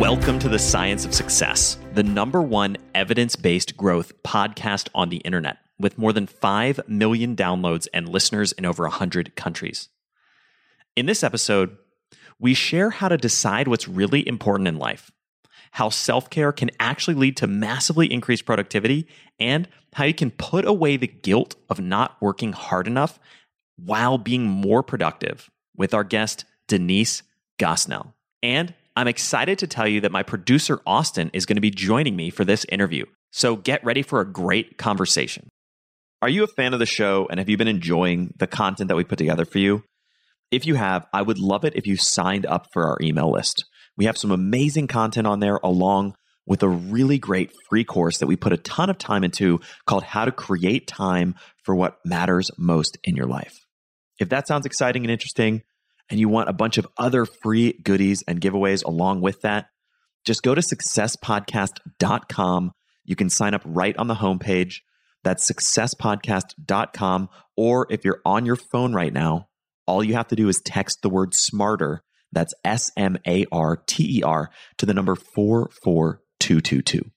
Welcome to the Science of Success, the number one evidence based growth podcast on the internet, with more than 5 million downloads and listeners in over 100 countries. In this episode, we share how to decide what's really important in life, how self care can actually lead to massively increased productivity, and how you can put away the guilt of not working hard enough while being more productive with our guest, Denise Gosnell. And I'm excited to tell you that my producer, Austin, is going to be joining me for this interview. So get ready for a great conversation. Are you a fan of the show and have you been enjoying the content that we put together for you? If you have, I would love it if you signed up for our email list. We have some amazing content on there along with a really great free course that we put a ton of time into called How to Create Time for What Matters Most in Your Life. If that sounds exciting and interesting, and you want a bunch of other free goodies and giveaways along with that, just go to successpodcast.com. You can sign up right on the homepage. That's successpodcast.com. Or if you're on your phone right now, all you have to do is text the word smarter. That's S M A R T E R to the number 44222.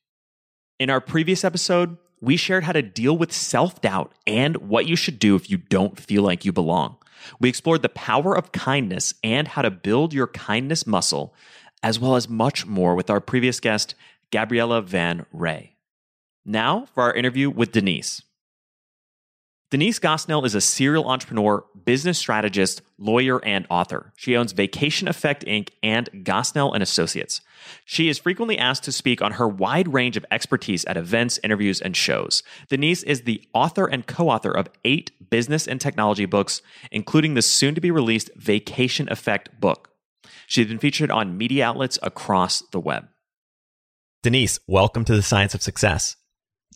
In our previous episode, we shared how to deal with self doubt and what you should do if you don't feel like you belong. We explored the power of kindness and how to build your kindness muscle, as well as much more with our previous guest, Gabriella van Rij. Now for our interview with Denise. Denise Gosnell is a serial entrepreneur, business strategist, lawyer, and author. She owns Vacation Effect Inc. and Gosnell and Associates. She is frequently asked to speak on her wide range of expertise at events, interviews, and shows. Denise is the author and co-author of eight business and technology books, including the soon-to-be released Vacation Effect book. She's been featured on media outlets across the web. Denise, welcome to the Science of Success.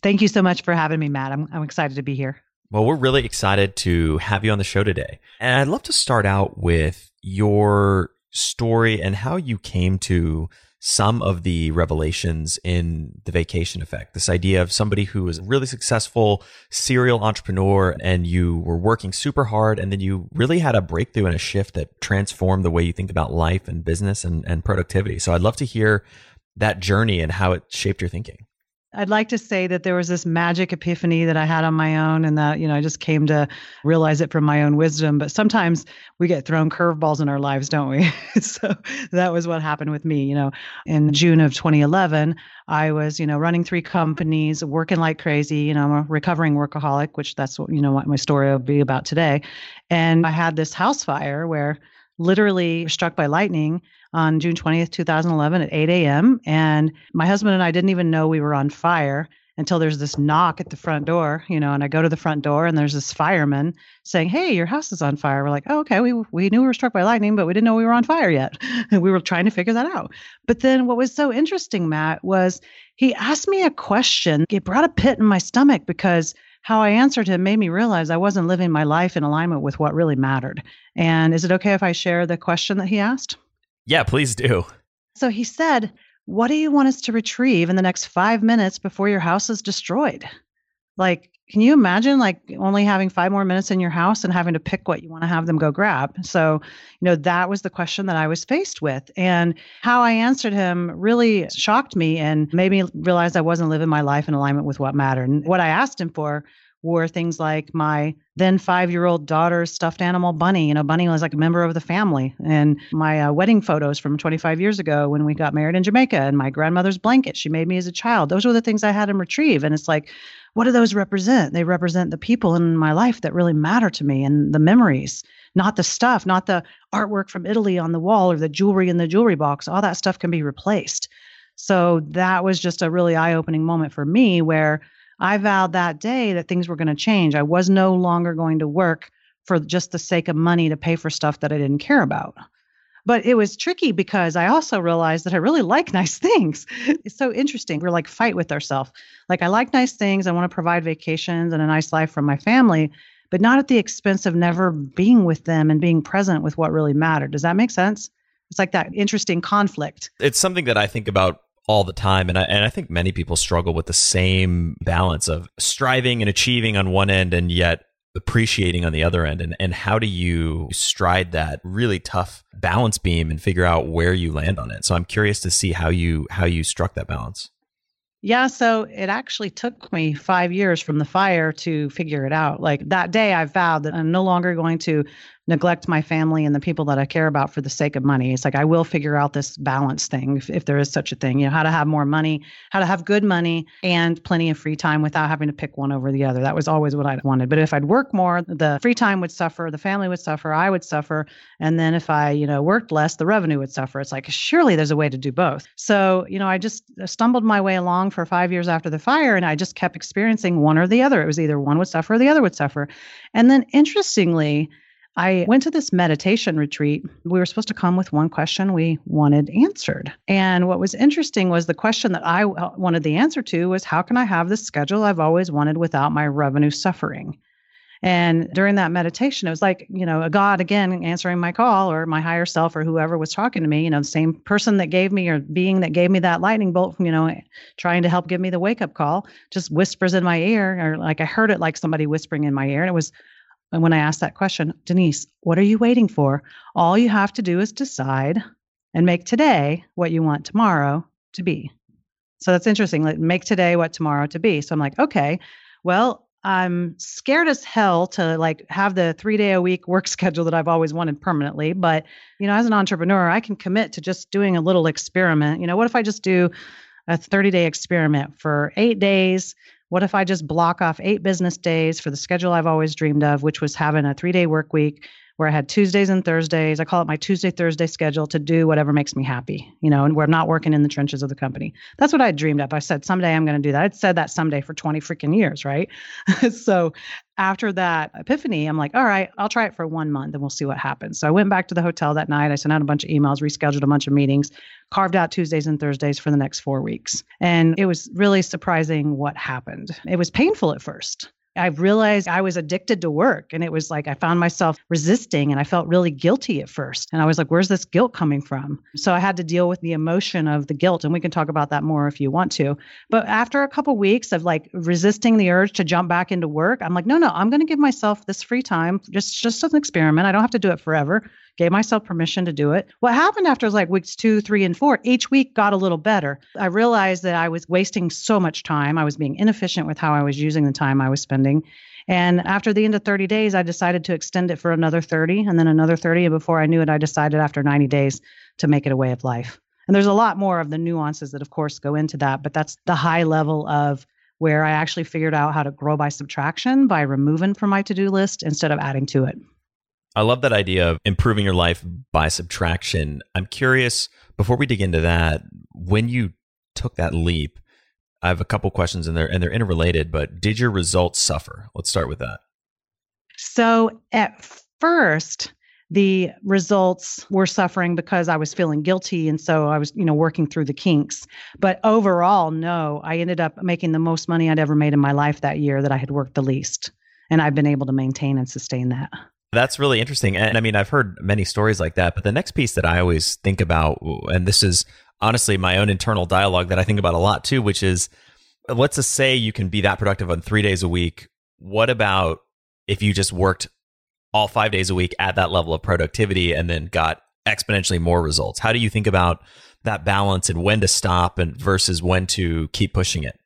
Thank you so much for having me, Matt. I'm, I'm excited to be here. Well, we're really excited to have you on the show today. And I'd love to start out with your story and how you came to some of the revelations in the vacation effect. This idea of somebody who was a really successful serial entrepreneur and you were working super hard and then you really had a breakthrough and a shift that transformed the way you think about life and business and, and productivity. So I'd love to hear that journey and how it shaped your thinking. I'd like to say that there was this magic epiphany that I had on my own and that, you know, I just came to realize it from my own wisdom. But sometimes we get thrown curveballs in our lives, don't we? so that was what happened with me. You know, in June of 2011, I was, you know, running three companies, working like crazy. You know, I'm a recovering workaholic, which that's what, you know, what my story will be about today. And I had this house fire where literally struck by lightning on June 20th, 2011 at 8 a.m. And my husband and I didn't even know we were on fire until there's this knock at the front door, you know, and I go to the front door and there's this fireman saying, Hey, your house is on fire. We're like, Oh, okay. We, we knew we were struck by lightning, but we didn't know we were on fire yet. And we were trying to figure that out. But then what was so interesting, Matt, was he asked me a question. It brought a pit in my stomach because how I answered him made me realize I wasn't living my life in alignment with what really mattered. And is it okay if I share the question that he asked? Yeah, please do. So he said, what do you want us to retrieve in the next five minutes before your house is destroyed? Like, can you imagine like only having five more minutes in your house and having to pick what you want to have them go grab? So, you know, that was the question that I was faced with. And how I answered him really shocked me and made me realize I wasn't living my life in alignment with what mattered. And what I asked him for were things like my then five year old daughter's stuffed animal bunny. You know, Bunny was like a member of the family, and my uh, wedding photos from 25 years ago when we got married in Jamaica, and my grandmother's blanket she made me as a child. Those were the things I had him retrieve. And it's like, what do those represent? They represent the people in my life that really matter to me and the memories, not the stuff, not the artwork from Italy on the wall or the jewelry in the jewelry box. All that stuff can be replaced. So that was just a really eye opening moment for me where I vowed that day that things were going to change. I was no longer going to work for just the sake of money to pay for stuff that I didn't care about. But it was tricky because I also realized that I really like nice things. It's so interesting. We're like fight with ourselves. Like I like nice things. I want to provide vacations and a nice life for my family, but not at the expense of never being with them and being present with what really mattered. Does that make sense? It's like that interesting conflict. It's something that I think about all the time. And I, and I think many people struggle with the same balance of striving and achieving on one end and yet appreciating on the other end. And, and how do you stride that really tough balance beam and figure out where you land on it? So I'm curious to see how you how you struck that balance. Yeah, so it actually took me five years from the fire to figure it out. Like that day, I vowed that I'm no longer going to neglect my family and the people that I care about for the sake of money. It's like I will figure out this balance thing if, if there is such a thing, you know, how to have more money, how to have good money and plenty of free time without having to pick one over the other. That was always what I wanted. But if I'd work more, the free time would suffer, the family would suffer, I would suffer. And then if I, you know, worked less, the revenue would suffer. It's like surely there's a way to do both. So, you know, I just stumbled my way along for 5 years after the fire and I just kept experiencing one or the other. It was either one would suffer or the other would suffer. And then interestingly, I went to this meditation retreat. We were supposed to come with one question we wanted answered. And what was interesting was the question that I uh, wanted the answer to was how can I have the schedule I've always wanted without my revenue suffering? And during that meditation, it was like, you know, a God again answering my call or my higher self or whoever was talking to me, you know, the same person that gave me or being that gave me that lightning bolt, you know, trying to help give me the wake up call, just whispers in my ear or like I heard it like somebody whispering in my ear. And it was and when I asked that question, Denise, what are you waiting for? All you have to do is decide and make today what you want tomorrow to be. So that's interesting. Like make today what tomorrow to be. So I'm like, okay, well, I'm scared as hell to like have the three day a week work schedule that I've always wanted permanently. But, you know, as an entrepreneur, I can commit to just doing a little experiment. You know, what if I just do a 30 day experiment for eight days? What if I just block off eight business days for the schedule I've always dreamed of, which was having a three day work week where I had Tuesdays and Thursdays. I call it my Tuesday, Thursday schedule to do whatever makes me happy, you know, and where I'm not working in the trenches of the company. That's what I dreamed up. I said, someday I'm going to do that. I'd said that someday for 20 freaking years, right? so after that epiphany, I'm like, all right, I'll try it for one month and we'll see what happens. So I went back to the hotel that night. I sent out a bunch of emails, rescheduled a bunch of meetings, carved out Tuesdays and Thursdays for the next four weeks. And it was really surprising what happened. It was painful at first. I realized I was addicted to work. And it was like I found myself resisting and I felt really guilty at first. And I was like, where's this guilt coming from? So I had to deal with the emotion of the guilt. And we can talk about that more if you want to. But after a couple weeks of like resisting the urge to jump back into work, I'm like, no, no, I'm going to give myself this free time, just just an experiment. I don't have to do it forever gave myself permission to do it. What happened after like weeks two, three, and four, each week got a little better. I realized that I was wasting so much time. I was being inefficient with how I was using the time I was spending. And after the end of 30 days, I decided to extend it for another 30 and then another 30. And before I knew it, I decided after 90 days to make it a way of life. And there's a lot more of the nuances that, of course, go into that, but that's the high level of where I actually figured out how to grow by subtraction by removing from my to do list instead of adding to it. I love that idea of improving your life by subtraction. I'm curious, before we dig into that, when you took that leap, I have a couple questions in there and they're interrelated, but did your results suffer? Let's start with that. So at first, the results were suffering because I was feeling guilty. And so I was, you know, working through the kinks. But overall, no, I ended up making the most money I'd ever made in my life that year that I had worked the least. And I've been able to maintain and sustain that. That's really interesting. And I mean, I've heard many stories like that. But the next piece that I always think about, and this is honestly my own internal dialogue that I think about a lot too, which is let's just say you can be that productive on three days a week. What about if you just worked all five days a week at that level of productivity and then got exponentially more results? How do you think about that balance and when to stop and versus when to keep pushing it?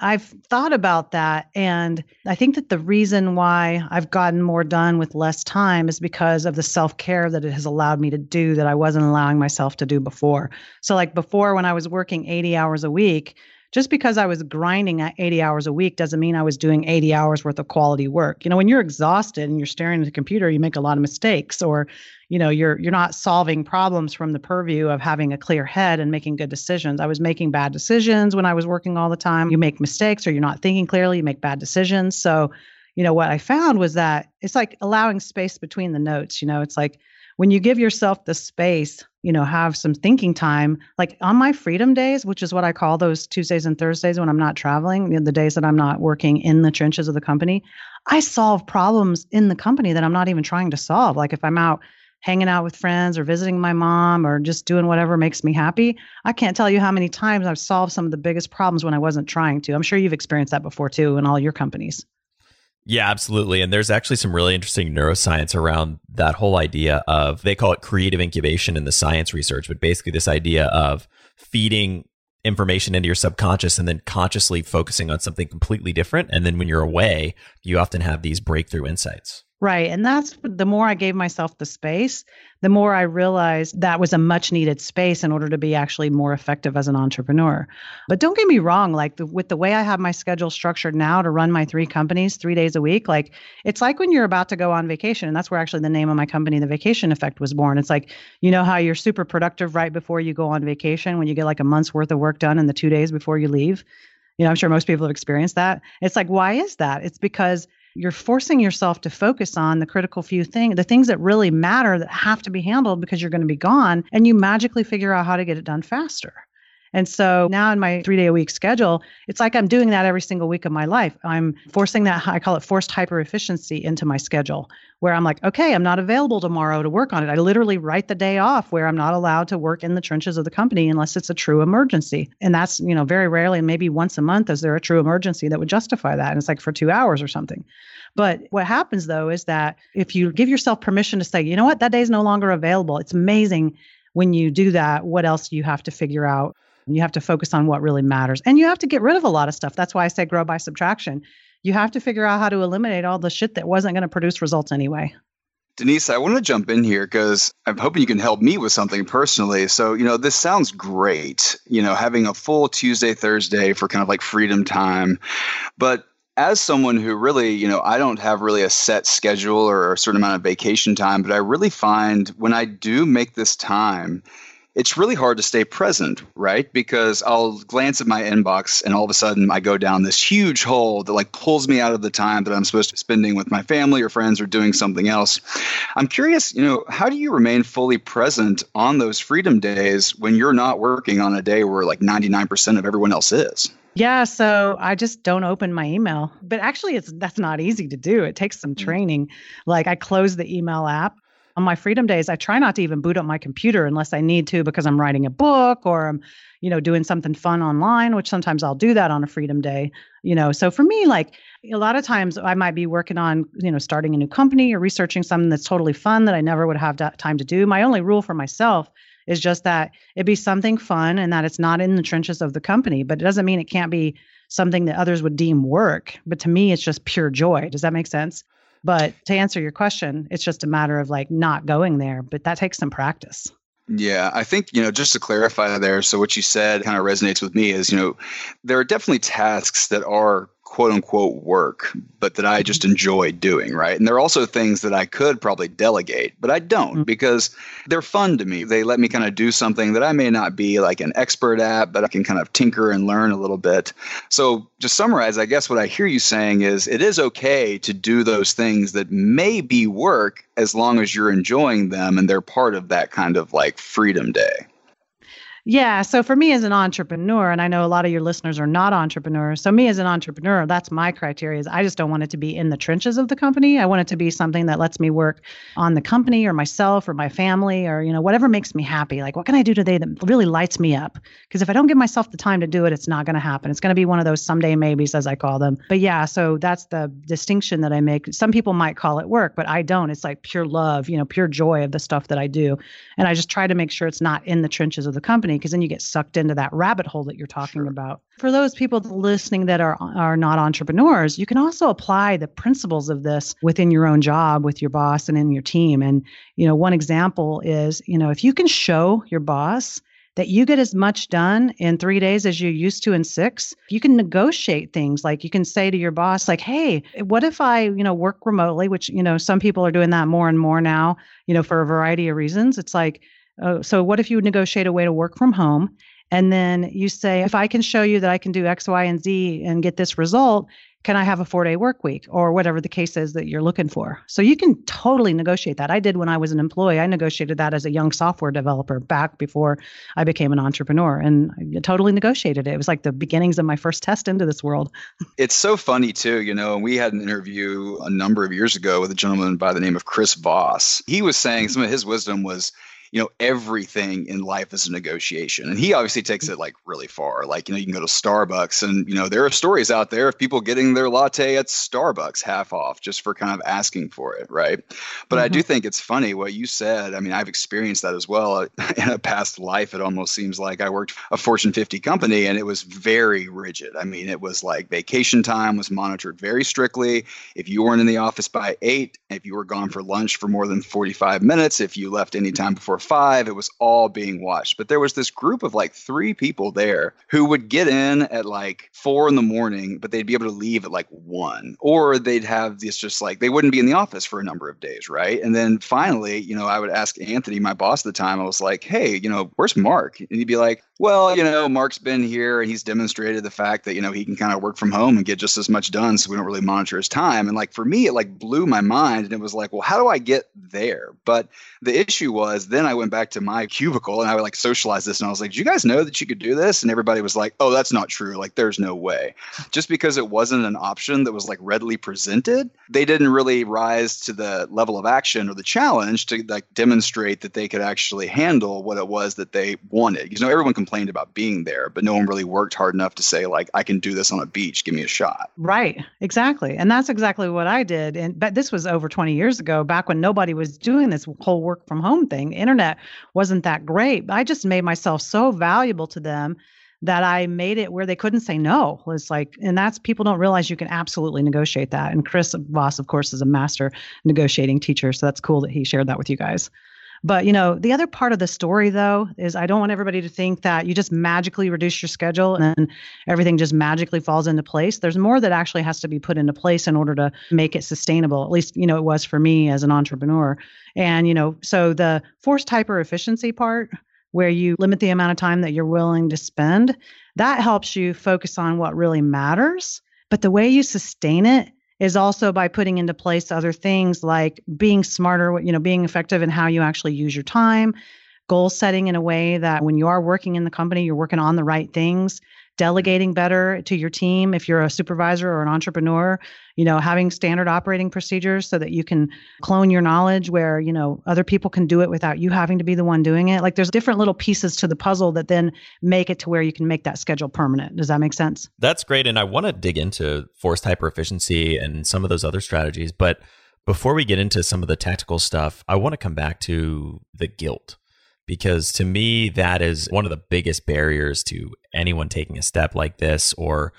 I've thought about that. And I think that the reason why I've gotten more done with less time is because of the self care that it has allowed me to do that I wasn't allowing myself to do before. So, like before, when I was working 80 hours a week, just because I was grinding at 80 hours a week doesn't mean I was doing 80 hours worth of quality work. You know, when you're exhausted and you're staring at the computer, you make a lot of mistakes or, you know, you're you're not solving problems from the purview of having a clear head and making good decisions. I was making bad decisions when I was working all the time. You make mistakes or you're not thinking clearly, you make bad decisions. So, you know, what I found was that it's like allowing space between the notes, you know, it's like when you give yourself the space, you know, have some thinking time, like on my freedom days, which is what I call those Tuesdays and Thursdays when I'm not traveling, the days that I'm not working in the trenches of the company, I solve problems in the company that I'm not even trying to solve. Like if I'm out hanging out with friends or visiting my mom or just doing whatever makes me happy, I can't tell you how many times I've solved some of the biggest problems when I wasn't trying to. I'm sure you've experienced that before too in all your companies. Yeah, absolutely. And there's actually some really interesting neuroscience around that whole idea of, they call it creative incubation in the science research, but basically this idea of feeding information into your subconscious and then consciously focusing on something completely different. And then when you're away, you often have these breakthrough insights. Right. And that's the more I gave myself the space, the more I realized that was a much needed space in order to be actually more effective as an entrepreneur. But don't get me wrong, like the, with the way I have my schedule structured now to run my three companies three days a week, like it's like when you're about to go on vacation. And that's where actually the name of my company, The Vacation Effect, was born. It's like, you know, how you're super productive right before you go on vacation when you get like a month's worth of work done in the two days before you leave. You know, I'm sure most people have experienced that. It's like, why is that? It's because you're forcing yourself to focus on the critical few things, the things that really matter that have to be handled because you're going to be gone, and you magically figure out how to get it done faster. And so now in my three day a week schedule, it's like I'm doing that every single week of my life. I'm forcing that, I call it forced hyper efficiency into my schedule, where I'm like, okay, I'm not available tomorrow to work on it. I literally write the day off where I'm not allowed to work in the trenches of the company unless it's a true emergency. And that's, you know, very rarely, maybe once a month, is there a true emergency that would justify that? And it's like for two hours or something. But what happens though is that if you give yourself permission to say, you know what, that day is no longer available, it's amazing when you do that, what else you have to figure out you have to focus on what really matters. And you have to get rid of a lot of stuff. That's why I say grow by subtraction. You have to figure out how to eliminate all the shit that wasn't going to produce results anyway. Denise, I want to jump in here because I'm hoping you can help me with something personally. So, you know, this sounds great, you know, having a full Tuesday, Thursday for kind of like freedom time. But as someone who really, you know, I don't have really a set schedule or a certain amount of vacation time, but I really find when I do make this time, it's really hard to stay present, right? Because I'll glance at my inbox and all of a sudden I go down this huge hole that like pulls me out of the time that I'm supposed to be spending with my family or friends or doing something else. I'm curious, you know, how do you remain fully present on those freedom days when you're not working on a day where like 99% of everyone else is? Yeah, so I just don't open my email. But actually it's that's not easy to do. It takes some mm. training. Like I close the email app on my freedom days, I try not to even boot up my computer unless I need to because I'm writing a book or I'm, you know, doing something fun online, which sometimes I'll do that on a freedom day, you know. So for me, like a lot of times I might be working on, you know, starting a new company or researching something that's totally fun that I never would have time to do. My only rule for myself is just that it be something fun and that it's not in the trenches of the company, but it doesn't mean it can't be something that others would deem work. But to me, it's just pure joy. Does that make sense? But to answer your question, it's just a matter of like not going there, but that takes some practice. Yeah, I think, you know, just to clarify there, so what you said kind of resonates with me is, you know, there are definitely tasks that are quote unquote work, but that I just enjoy doing, right? And there are also things that I could probably delegate, but I don't mm-hmm. because they're fun to me. They let me kind of do something that I may not be like an expert at, but I can kind of tinker and learn a little bit. So, to summarize, I guess what I hear you saying is it is okay to do those things that may be work as long as you're enjoying them and they're part of that kind of like freedom day. Yeah. So for me as an entrepreneur, and I know a lot of your listeners are not entrepreneurs. So me as an entrepreneur, that's my criteria is I just don't want it to be in the trenches of the company. I want it to be something that lets me work on the company or myself or my family or, you know, whatever makes me happy. Like what can I do today that really lights me up? Because if I don't give myself the time to do it, it's not going to happen. It's going to be one of those someday maybes as I call them. But yeah, so that's the distinction that I make. Some people might call it work, but I don't. It's like pure love, you know, pure joy of the stuff that I do. And I just try to make sure it's not in the trenches of the company because then you get sucked into that rabbit hole that you're talking sure. about. For those people listening that are are not entrepreneurs, you can also apply the principles of this within your own job with your boss and in your team. And you know, one example is, you know, if you can show your boss that you get as much done in three days as you used to in six you can negotiate things like you can say to your boss like hey what if i you know work remotely which you know some people are doing that more and more now you know for a variety of reasons it's like uh, so what if you negotiate a way to work from home and then you say if i can show you that i can do x y and z and get this result can i have a four day work week? or whatever the case is that you're looking for. So you can totally negotiate that. I did when i was an employee. I negotiated that as a young software developer back before i became an entrepreneur and I totally negotiated it. It was like the beginnings of my first test into this world. It's so funny too. You know we had an interview a number of years ago with a gentleman by the name of chris voss. He was saying some of his wisdom was you know everything in life is a negotiation. And he obviously takes it like really far. Like you know you can go to starbucks and you know there are stories out there of people getting their latte at starbucks half off just for kind of asking for it right? But mm-hmm. i do mm-hmm. think it's funny what you said. I mean i've experienced that as well in a past life it almost seems like i worked a fortune 50 company and it was very rigid. I mean it was like vacation time was monitored very strictly. If you weren't in the office by 8 if you were gone for lunch for more than 45 minutes if you left any time before five, it was all being watched. But there was this group of like three people there who would get in at like four in the morning, but they'd be able to leave at like one. Or they'd have this just like they wouldn't be in the office for a number of days, right? And then finally, you know, I would ask Anthony, my boss at the time, I was like, hey, you know, where's Mark? And he'd be like, well, you know, Mark's been here and he's demonstrated the fact that, you know, he can kind of work from home and get just as much done. So we don't really monitor his time. And like for me, it like blew my mind. And it was like, well, how do I get there? But the issue was then I went back to my cubicle and I would like socialize this. And I was like, do you guys know that you could do this? And everybody was like, oh, that's not true. Like, there's no way. Just because it wasn't an option that was like readily presented, they didn't really rise to the level of action or the challenge to like demonstrate that they could actually handle what it was that they wanted. You know, everyone complained about being there, but no one really worked hard enough to say like I can do this on a beach. Give me a shot. Right. Exactly. And that's exactly what I did. And but this was over 20 years ago, back when nobody was doing this whole work from home thing. Internet wasn't that great. I just made myself so valuable to them that I made it where they couldn't say no. It's like, and that's people don't realize you can absolutely negotiate that. And Chris Voss, of course, is a master negotiating teacher. So that's cool that he shared that with you guys. But you know, the other part of the story though is I don't want everybody to think that you just magically reduce your schedule and everything just magically falls into place. There's more that actually has to be put into place in order to make it sustainable. At least, you know, it was for me as an entrepreneur. And you know, so the forced hyper efficiency part where you limit the amount of time that you're willing to spend, that helps you focus on what really matters. But the way you sustain it is also by putting into place other things like being smarter, you know, being effective in how you actually use your time, goal setting in a way that when you are working in the company, you're working on the right things, delegating better to your team if you're a supervisor or an entrepreneur you know having standard operating procedures so that you can clone your knowledge where you know other people can do it without you having to be the one doing it. Like there's different little pieces to the puzzle that then make it to where you can make that schedule permanent. Does that make sense? That's great and i want to dig into forced hyper efficiency and some of those other strategies but before we get into some of the tactical stuff i want to come back to the guilt because to me that is one of the biggest barriers to anyone taking a step like this or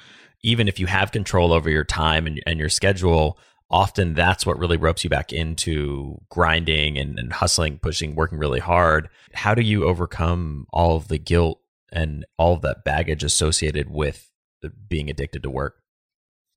even if you have control over your time and, and your schedule often that's what really ropes you back into grinding and, and hustling pushing working really hard. How do you overcome all of the guilt and all of that baggage associated with being addicted to work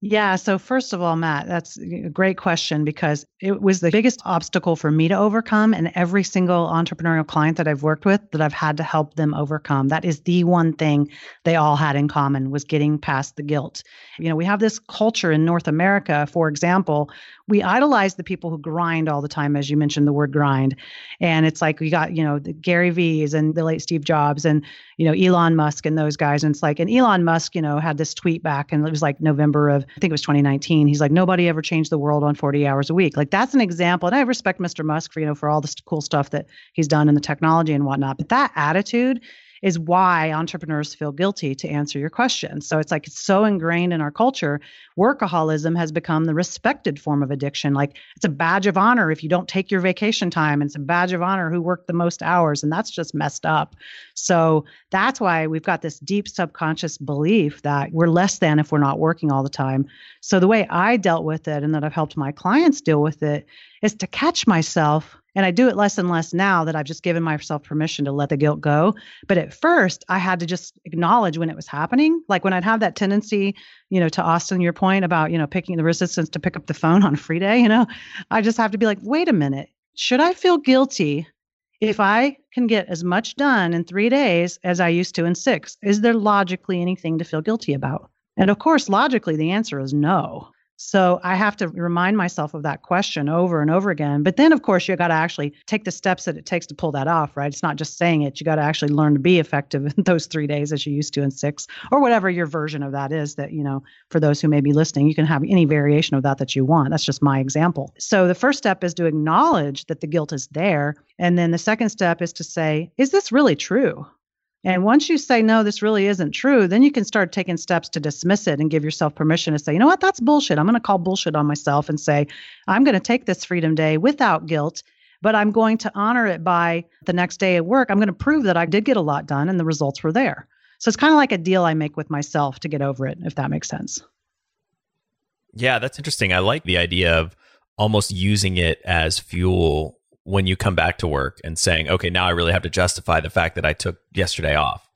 Yeah. So, first of all, Matt, that's a great question because it was the biggest obstacle for me to overcome. And every single entrepreneurial client that I've worked with that I've had to help them overcome. That is the one thing they all had in common was getting past the guilt. You know, we have this culture in North America, for example, we idolize the people who grind all the time, as you mentioned the word grind. And it's like we got, you know, the Gary V's and the late Steve Jobs and, you know, Elon Musk and those guys. And it's like, and Elon Musk, you know, had this tweet back and it was like November of, I think it was 2019. He's like, nobody ever changed the world on 40 hours a week. Like that's an example. And I respect Mr. Musk for, you know, for all this cool stuff that he's done in the technology and whatnot. But that attitude is why entrepreneurs feel guilty to answer your question. So it's like it's so ingrained in our culture. Workaholism has become the respected form of addiction. Like it's a badge of honor if you don't take your vacation time, it's a badge of honor who worked the most hours. And that's just messed up. So that's why we've got this deep subconscious belief that we're less than if we're not working all the time. So the way I dealt with it and that I've helped my clients deal with it is to catch myself and I do it less and less now that I've just given myself permission to let the guilt go. But at first, I had to just acknowledge when it was happening. Like when I'd have that tendency, you know, to Austin, your point about, you know, picking the resistance to pick up the phone on free day, you know, I just have to be like, wait a minute, should I feel guilty if I can get as much done in three days as I used to in six? Is there logically anything to feel guilty about? And of course, logically, the answer is no. So I have to remind myself of that question over and over again. But then, of course, you got to actually take the steps that it takes to pull that off, right? It's not just saying it. You got to actually learn to be effective in those three days as you used to in six, or whatever your version of that is. That, you know, for those who may be listening, you can have any variation of that that you want. That's just my example. So the first step is to acknowledge that the guilt is there. And then the second step is to say, is this really true? And once you say, no, this really isn't true, then you can start taking steps to dismiss it and give yourself permission to say, you know what, that's bullshit. I'm going to call bullshit on myself and say, I'm going to take this Freedom Day without guilt, but I'm going to honor it by the next day at work. I'm going to prove that I did get a lot done and the results were there. So it's kind of like a deal I make with myself to get over it, if that makes sense. Yeah, that's interesting. I like the idea of almost using it as fuel when you come back to work and saying, okay, now I really have to justify the fact that I took yesterday off.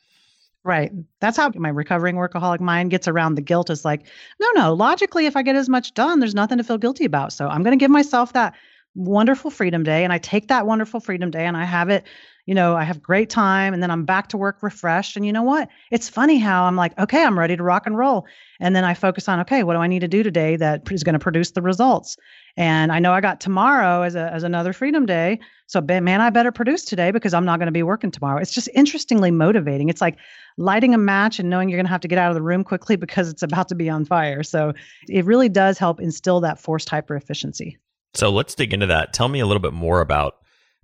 Right. That's how my recovering workaholic mind gets around the guilt is like, no, no, logically, if I get as much done, there's nothing to feel guilty about. So I'm going to give myself that wonderful freedom day. And I take that wonderful freedom day and I have it, you know, I have great time and then I'm back to work refreshed. And you know what? It's funny how I'm like, okay, I'm ready to rock and roll. And then I focus on, okay, what do I need to do today that is going to produce the results? And I know I got tomorrow as a, as another freedom day. So man, I better produce today because I'm not going to be working tomorrow. It's just interestingly motivating. It's like lighting a match and knowing you're going to have to get out of the room quickly because it's about to be on fire. So it really does help instill that forced hyper efficiency. So let's dig into that. Tell me a little bit more about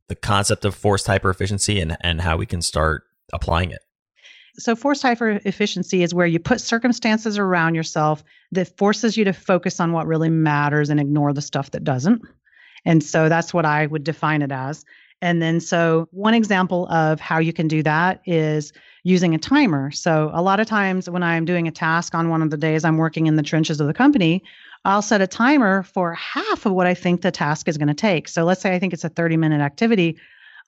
the concept of forced hyper efficiency and, and how we can start applying it. So, forced efficiency is where you put circumstances around yourself that forces you to focus on what really matters and ignore the stuff that doesn't. And so that's what I would define it as. And then, so one example of how you can do that is using a timer. So, a lot of times when I'm doing a task on one of the days I'm working in the trenches of the company, I'll set a timer for half of what I think the task is going to take. So, let's say I think it's a 30 minute activity.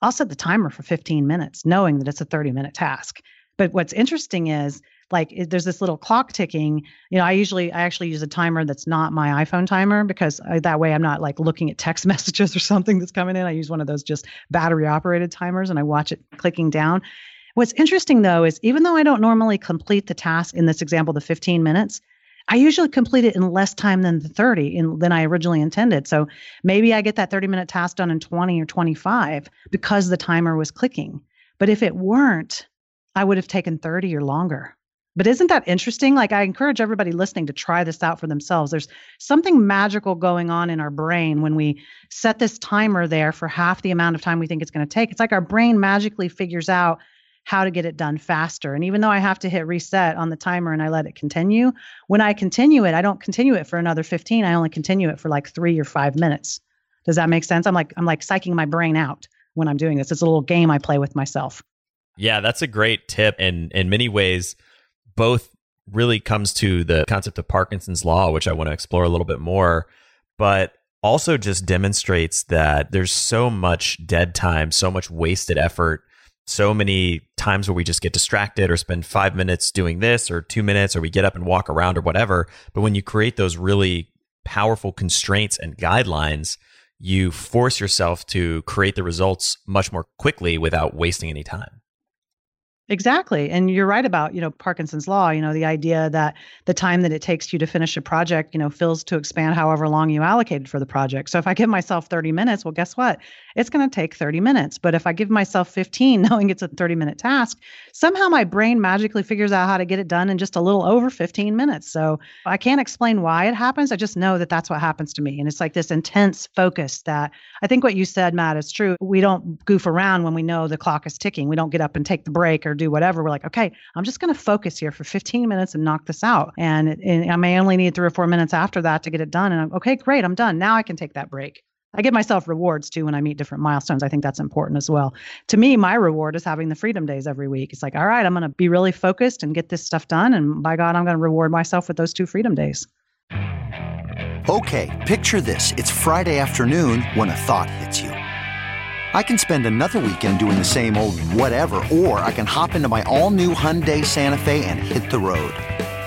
I'll set the timer for 15 minutes, knowing that it's a 30 minute task. But what's interesting is like there's this little clock ticking you know i usually i actually use a timer that's not my iphone timer because I, that way i'm not like looking at text messages or something that's coming in i use one of those just battery operated timers and i watch it clicking down what's interesting though is even though i don't normally complete the task in this example the 15 minutes I usually complete it in less time than the 30 in, than I originally intended. So maybe I get that 30 minute task done in 20 or 25 because the timer was clicking. But if it weren't, I would have taken 30 or longer. But isn't that interesting? Like, I encourage everybody listening to try this out for themselves. There's something magical going on in our brain when we set this timer there for half the amount of time we think it's going to take. It's like our brain magically figures out how to get it done faster. And even though I have to hit reset on the timer and I let it continue, when I continue it, I don't continue it for another 15. I only continue it for like three or five minutes. Does that make sense? I'm like, I'm like psyching my brain out when I'm doing this. It's a little game I play with myself. Yeah, that's a great tip. And in many ways, both really comes to the concept of Parkinson's law, which I want to explore a little bit more, but also just demonstrates that there's so much dead time, so much wasted effort so many times where we just get distracted or spend five minutes doing this or two minutes or we get up and walk around or whatever. But when you create those really powerful constraints and guidelines, you force yourself to create the results much more quickly without wasting any time. Exactly. And you're right about, you know, Parkinson's law, you know, the idea that the time that it takes you to finish a project, you know, fills to expand however long you allocated for the project. So if I give myself 30 minutes, well, guess what? It's going to take 30 minutes. But if I give myself 15, knowing it's a 30 minute task, somehow my brain magically figures out how to get it done in just a little over 15 minutes. So I can't explain why it happens. I just know that that's what happens to me. And it's like this intense focus that I think what you said, Matt, is true. We don't goof around when we know the clock is ticking. We don't get up and take the break or do whatever, we're like, okay, I'm just going to focus here for 15 minutes and knock this out. And, and I may only need three or four minutes after that to get it done. And I'm okay, great, I'm done. Now I can take that break. I give myself rewards too when I meet different milestones. I think that's important as well. To me, my reward is having the freedom days every week. It's like, all right, I'm going to be really focused and get this stuff done. And by God, I'm going to reward myself with those two freedom days. Okay, picture this. It's Friday afternoon when a thought hits you. I can spend another weekend doing the same old whatever, or I can hop into my all-new Hyundai Santa Fe and hit the road.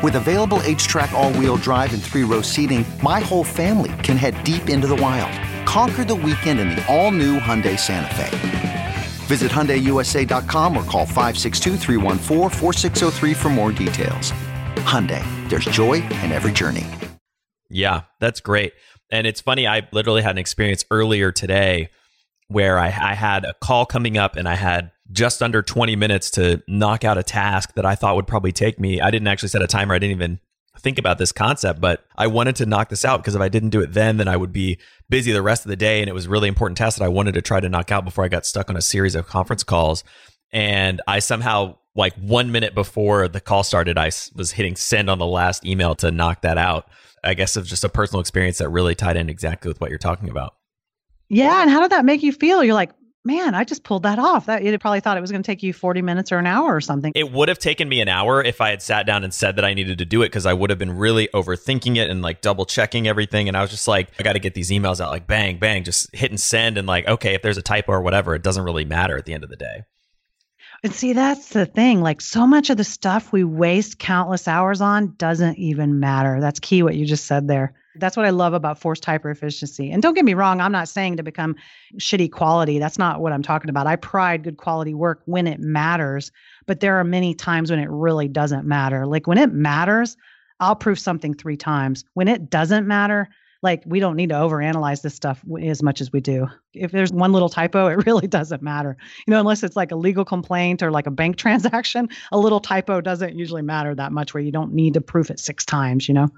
With available H-Track all-wheel drive and three-row seating, my whole family can head deep into the wild. Conquer the weekend in the all-new Hyundai Santa Fe. Visit HyundaiUSA.com or call 562 for more details. Hyundai, there's joy in every journey. Yeah, that's great. And it's funny, I literally had an experience earlier today where I, I had a call coming up and I had just under 20 minutes to knock out a task that I thought would probably take me. I didn't actually set a timer. I didn't even think about this concept, but I wanted to knock this out because if I didn't do it then, then I would be busy the rest of the day. And it was really important task that I wanted to try to knock out before I got stuck on a series of conference calls. And I somehow, like one minute before the call started, I was hitting send on the last email to knock that out. I guess it's just a personal experience that really tied in exactly with what you're talking about. Yeah. And how did that make you feel? You're like, man, I just pulled that off. That you probably thought it was going to take you 40 minutes or an hour or something. It would have taken me an hour if I had sat down and said that I needed to do it because I would have been really overthinking it and like double checking everything. And I was just like, I got to get these emails out like bang, bang, just hit and send. And like, okay, if there's a typo or whatever, it doesn't really matter at the end of the day. And see, that's the thing. Like, so much of the stuff we waste countless hours on doesn't even matter. That's key, what you just said there. That's what I love about forced hyper efficiency. And don't get me wrong, I'm not saying to become shitty quality. That's not what I'm talking about. I pride good quality work when it matters, but there are many times when it really doesn't matter. Like when it matters, I'll prove something three times. When it doesn't matter, like we don't need to overanalyze this stuff as much as we do. If there's one little typo, it really doesn't matter. You know, unless it's like a legal complaint or like a bank transaction, a little typo doesn't usually matter that much where you don't need to proof it six times, you know?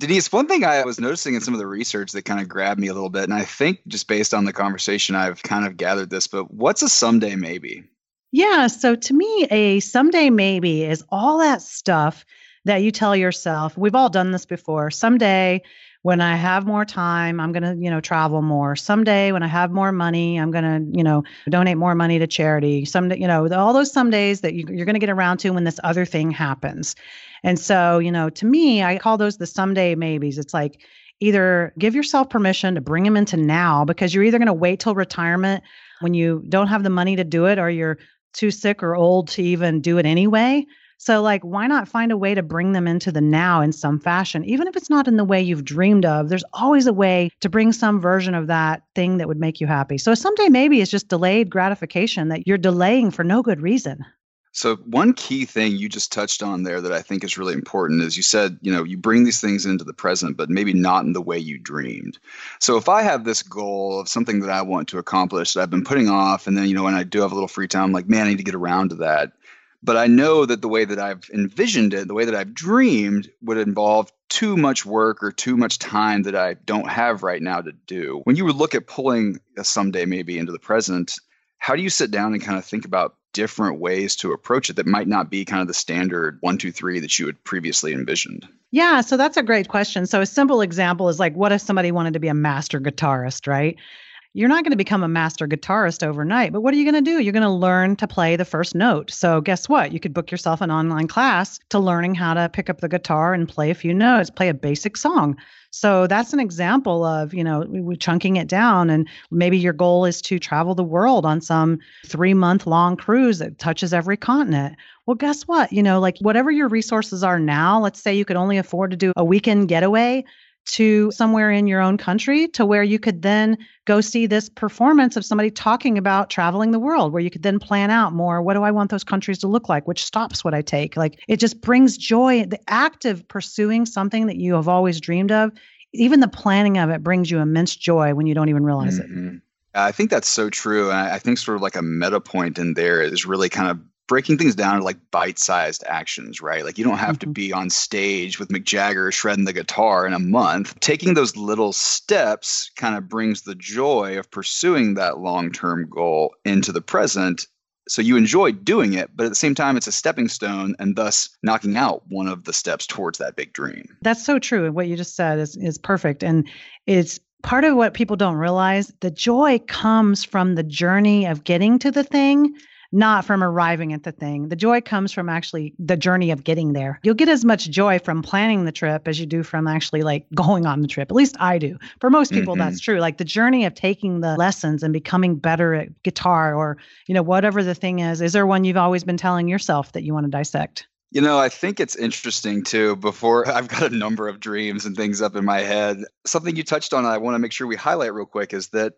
Denise, one thing I was noticing in some of the research that kind of grabbed me a little bit, and I think just based on the conversation, I've kind of gathered this, but what's a someday maybe? Yeah. So to me, a someday maybe is all that stuff that you tell yourself. We've all done this before. Someday, when I have more time, I'm going to, you know, travel more. Someday when I have more money, I'm going to, you know, donate more money to charity. Someday, you know, all those some days that you, you're going to get around to when this other thing happens. And so, you know, to me, I call those the someday maybes. It's like either give yourself permission to bring them into now because you're either going to wait till retirement when you don't have the money to do it or you're too sick or old to even do it anyway so, like, why not find a way to bring them into the now in some fashion? Even if it's not in the way you've dreamed of, there's always a way to bring some version of that thing that would make you happy. So, someday maybe it's just delayed gratification that you're delaying for no good reason. So one key thing you just touched on there that I think is really important is you said, you know, you bring these things into the present, but maybe not in the way you dreamed. So if I have this goal of something that I want to accomplish that I've been putting off, and then, you know, when I do have a little free time, I'm like, man, I need to get around to that but I know that the way that I've envisioned it, the way that I've dreamed, would involve too much work or too much time that I don't have right now to do. When you would look at pulling someday maybe into the present, how do you sit down and kind of think about different ways to approach it that might not be kind of the standard one, two, three that you had previously envisioned? Yeah, so that's a great question. So, a simple example is like, what if somebody wanted to be a master guitarist, right? You're not going to become a master guitarist overnight, but what are you going to do? You're going to learn to play the first note. So, guess what? You could book yourself an online class to learning how to pick up the guitar and play a few notes, play a basic song. So that's an example of, you know, chunking it down. And maybe your goal is to travel the world on some three month long cruise that touches every continent. Well, guess what? You know, like whatever your resources are now, let's say you could only afford to do a weekend getaway to somewhere in your own country to where you could then go see this performance of somebody talking about traveling the world where you could then plan out more what do i want those countries to look like which stops would i take like it just brings joy the act of pursuing something that you have always dreamed of even the planning of it brings you immense joy when you don't even realize mm-hmm. it I think that's so true. And I think sort of like a meta point in there is really kind of breaking things down to like bite-sized actions, right? Like you don't have mm-hmm. to be on stage with Mick Jagger shredding the guitar in a month. Taking those little steps kind of brings the joy of pursuing that long-term goal into the present. So you enjoy doing it, but at the same time, it's a stepping stone and thus knocking out one of the steps towards that big dream. That's so true. And what you just said is, is perfect. And it's part of what people don't realize the joy comes from the journey of getting to the thing not from arriving at the thing. The joy comes from actually the journey of getting there. You'll get as much joy from planning the trip as you do from actually like going on the trip. At least I do. For most people, mm-hmm. that's true. Like the journey of taking the lessons and becoming better at guitar or, you know, whatever the thing is. Is there one you've always been telling yourself that you want to dissect? You know, I think it's interesting too. Before I've got a number of dreams and things up in my head. Something you touched on, I want to make sure we highlight real quick is that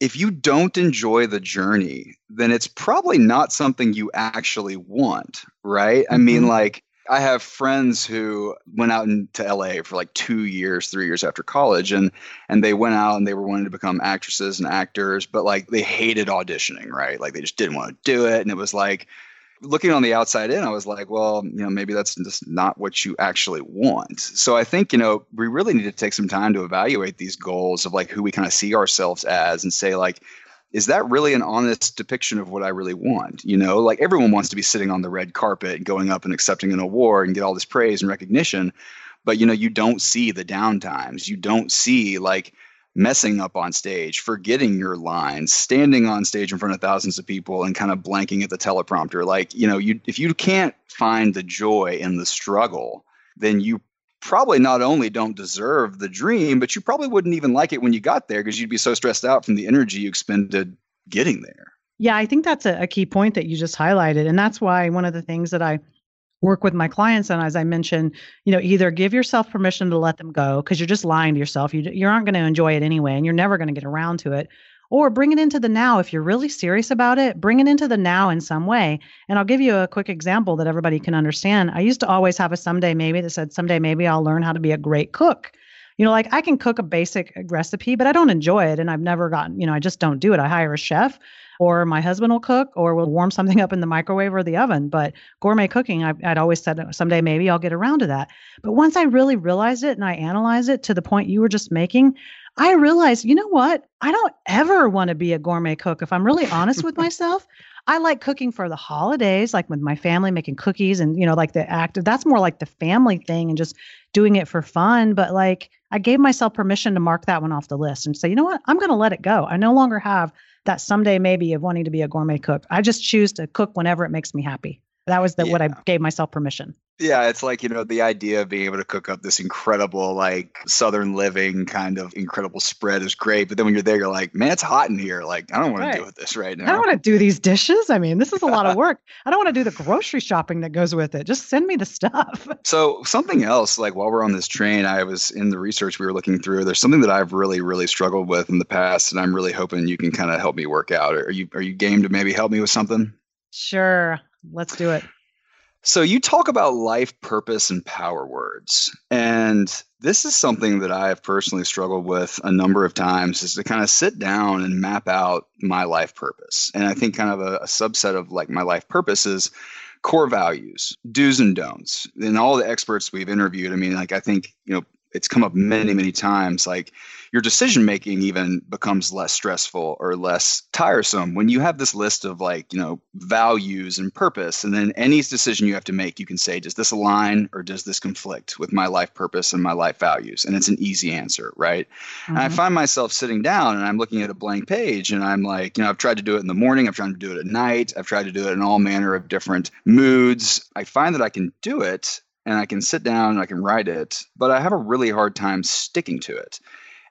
if you don't enjoy the journey, then it's probably not something you actually want, right? Mm-hmm. I mean, mm-hmm. like, I have friends who went out into LA for like two years, three years after college, and and they went out and they were wanting to become actresses and actors, but like they hated auditioning, right? Like they just didn't want to do it, and it was like looking on the outside in, I was like, well, you know, maybe that's just not what you actually want. So I think, you know, we really need to take some time to evaluate these goals of like who we kind of see ourselves as and say, like, is that really an honest depiction of what I really want? You know, like everyone wants to be sitting on the red carpet and going up and accepting an award and get all this praise and recognition. But, you know, you don't see the downtimes. You don't see like, messing up on stage, forgetting your lines, standing on stage in front of thousands of people and kind of blanking at the teleprompter. Like, you know, you if you can't find the joy in the struggle, then you probably not only don't deserve the dream, but you probably wouldn't even like it when you got there because you'd be so stressed out from the energy you expended getting there. Yeah, I think that's a, a key point that you just highlighted. And that's why one of the things that I work with my clients and as i mentioned you know either give yourself permission to let them go because you're just lying to yourself. You, you aren't going to enjoy it anyway and you're never going to get around to it. Or bring it into the now if you're really serious about it bring it into the now in some way. And i'll give you a quick example that everybody can understand. I used to always have a someday maybe that said someday maybe i'll learn how to be a great cook. You know like i can cook a basic recipe but i don't enjoy it and i've never gotten you know i just don't do it. I hire a chef or my husband will cook or we'll warm something up in the microwave or the oven. But gourmet cooking, i would always said oh, someday maybe I'll get around to that. But once I really realized it and I analyzed it to the point you were just making, I realized, you know what? I don't ever want to be a gourmet cook. If I'm really honest with myself, I like cooking for the holidays, like with my family, making cookies and, you know, like the active, that's more like the family thing and just doing it for fun. But like, I gave myself permission to mark that one off the list and say, you know what? I'm going to let it go. I no longer have that someday maybe of wanting to be a gourmet cook. I just choose to cook whenever it makes me happy. That was the, yeah. what I gave myself permission. Yeah, it's like, you know, the idea of being able to cook up this incredible, like Southern living kind of incredible spread is great. But then when you're there, you're like, man, it's hot in here. Like, I don't want right. to deal with this right now. I don't want to do these dishes. I mean, this is a lot of work. I don't want to do the grocery shopping that goes with it. Just send me the stuff. So, something else, like while we're on this train, I was in the research we were looking through. There's something that I've really, really struggled with in the past, and I'm really hoping you can kind of help me work out. Are you, are you game to maybe help me with something? Sure. Let's do it. So you talk about life purpose and power words. And this is something that I have personally struggled with a number of times is to kind of sit down and map out my life purpose. And I think kind of a, a subset of like my life purpose is core values, do's and don'ts. And all the experts we've interviewed, I mean, like I think, you know, it's come up many, many times. Like your decision making even becomes less stressful or less tiresome when you have this list of like, you know, values and purpose. And then any decision you have to make, you can say, does this align or does this conflict with my life purpose and my life values? And it's an easy answer, right? Mm-hmm. And I mm-hmm. find myself sitting down and I'm looking at a blank page and I'm like, you know, I've tried to do it in the morning, I've tried to do it at night, I've tried to do it in all manner of different moods. I find that I can do it and I can sit down and I can write it, but I have a really hard time sticking to it.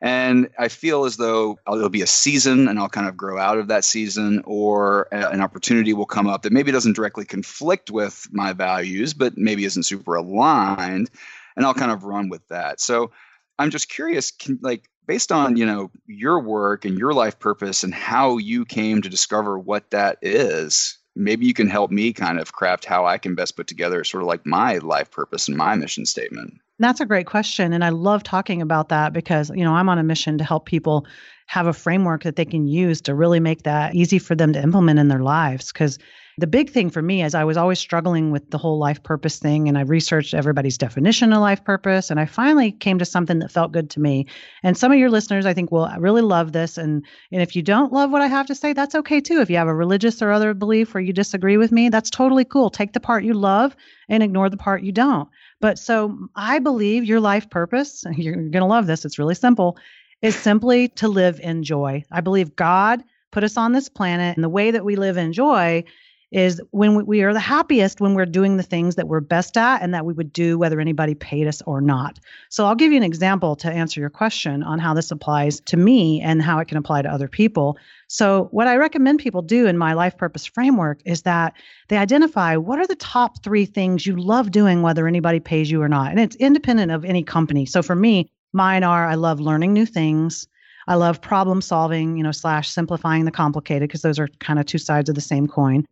And I feel as though uh, it'll be a season and I'll kind of grow out of that season, or uh, an opportunity will come up that maybe doesn't directly conflict with my values, but maybe isn't super aligned. And I'll kind of run with that. So I'm just curious, can, like, based on you know your work and your life purpose and how you came to discover what that is maybe you can help me kind of craft how I can best put together sort of like my life purpose and my mission statement. That's a great question. And I love talking about that because, you know, I'm on a mission to help people have a framework that they can use to really make that easy for them to implement in their lives. Because the big thing for me is I was always struggling with the whole life purpose thing and I researched everybody's definition of life purpose and I finally came to something that felt good to me. And some of your listeners I think will uh, really love this and and if you don't love what I have to say that's okay too. If you have a religious or other belief or you disagree with me, that's totally cool. Take the part you love and ignore the part you don't. But so I believe your life purpose, you're going to love this, it's really simple, is simply to live in joy. I believe God put us on this planet and the way that we live in joy is when we are the happiest when we're doing the things that we're best at and that we would do whether anybody paid us or not. So I'll give you an example to answer your question on how this applies to me and how it can apply to other people. So what I recommend people do in my life purpose framework is that they identify what are the top 3 things you love doing whether anybody pays you or not. And it's independent of any company. So for me, mine are I love learning new things. I love problem solving, you know, slash simplifying the complicated because those are kind of two sides of the same coin.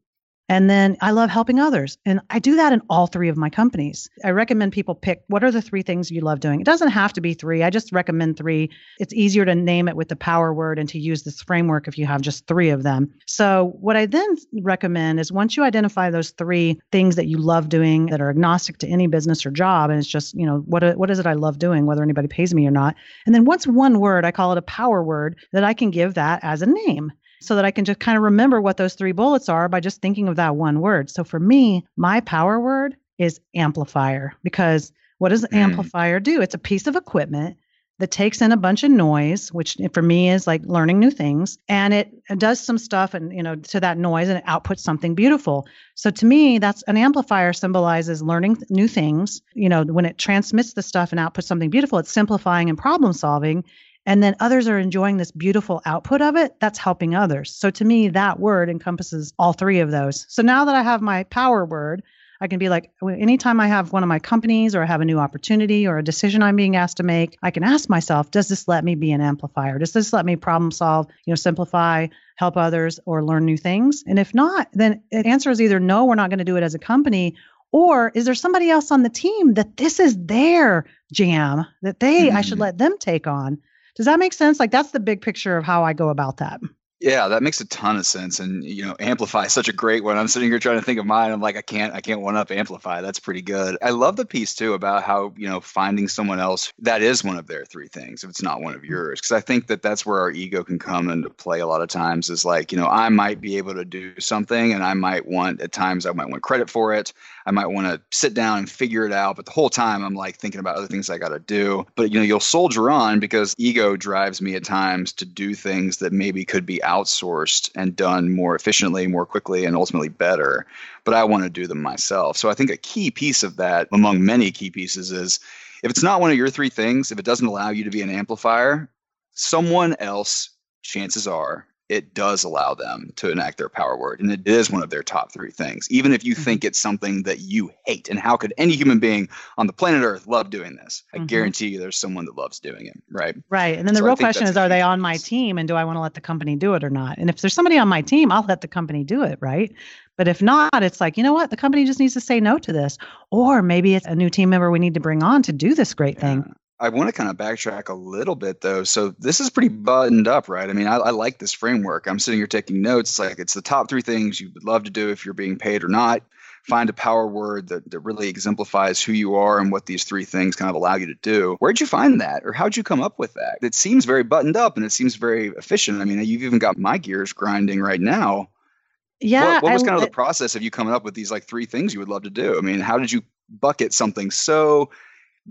And then I love helping others. And I do that in all three of my companies. I recommend people pick what are the three things you love doing. It doesn't have to be three. I just recommend three. It's easier to name it with the power word and to use this framework if you have just three of them. So, what I then recommend is once you identify those three things that you love doing that are agnostic to any business or job, and it's just, you know, what, what is it I love doing, whether anybody pays me or not. And then once one word, I call it a power word, that I can give that as a name so that I can just kind of remember what those three bullets are by just thinking of that one word. So for me, my power word is amplifier because what does mm. amplifier do? It's a piece of equipment that takes in a bunch of noise, which for me is like learning new things, and it does some stuff and you know to that noise and it outputs something beautiful. So to me, that's an amplifier symbolizes learning new things. You know, when it transmits the stuff and outputs something beautiful, it's simplifying and problem solving and then others are enjoying this beautiful output of it, that's helping others. So to me, that word encompasses all three of those. So now that I have my power word, I can be like, anytime I have one of my companies or I have a new opportunity or a decision I'm being asked to make, I can ask myself, does this let me be an amplifier? Does this let me problem solve, you know, simplify, help others, or learn new things? And if not, then the answer is either no, we're not going to do it as a company, or is there somebody else on the team that this is their jam that they mm-hmm. I should mm. let them take on? Does that make sense? Like that's the big picture of how I go about that. Yeah, that makes a ton of sense. And you know, amplify is such a great one. I'm sitting here trying to think of mine. I'm like, I can't, I can't one up amplify. That's pretty good. I love the piece too about how you know finding someone else that is one of their three things if it's not one of mm. yours. Because I think that that's where our ego can come into play a lot of times. Is like you know, I might be able to do something, and I might want at times I might want credit for it. I might want to sit down and figure it out. But the whole time I'm like thinking about other things I got to do. But you know, you'll soldier on because ego drives me at times to do things that maybe could be outsourced and done more efficiently, more quickly, and ultimately better. But I want to do them myself. So I think a key piece of that, among many key pieces, is if it's not one of your three things, if it doesn't allow you to be an amplifier, someone else, chances are, it does allow them to enact their power word. And it is one of their top three things, even if you mm-hmm. think it's something that you hate. And how could any human being on the planet Earth love doing this? I mm-hmm. guarantee you there's someone that loves doing it, right? Right. And then so the real question is are they on my team and do I want to let the company do it or not? And if there's somebody on my team, I'll let the company do it, right? But if not, it's like, you know what? The company just needs to say no to this. Or maybe it's a new team member we need to bring on to do this great yeah. thing. I want to kind of backtrack a little bit though. So this is pretty buttoned up, right? I mean, I, I, like this framework. I'm sitting here taking notes. It's like it's the top three things you would love to do if you're being paid or not. find a power word that, that really exemplifies who you are and what these three things kind of allow you to do. Where'd you find that? Or how'd you come up with that? It seems very buttoned up and it seems very efficient. I mean, you've even got my gears grinding right now. Yeah. What, what was I- kind of the process of you coming up with these like three things you would love to do? I mean, how did you bucket something so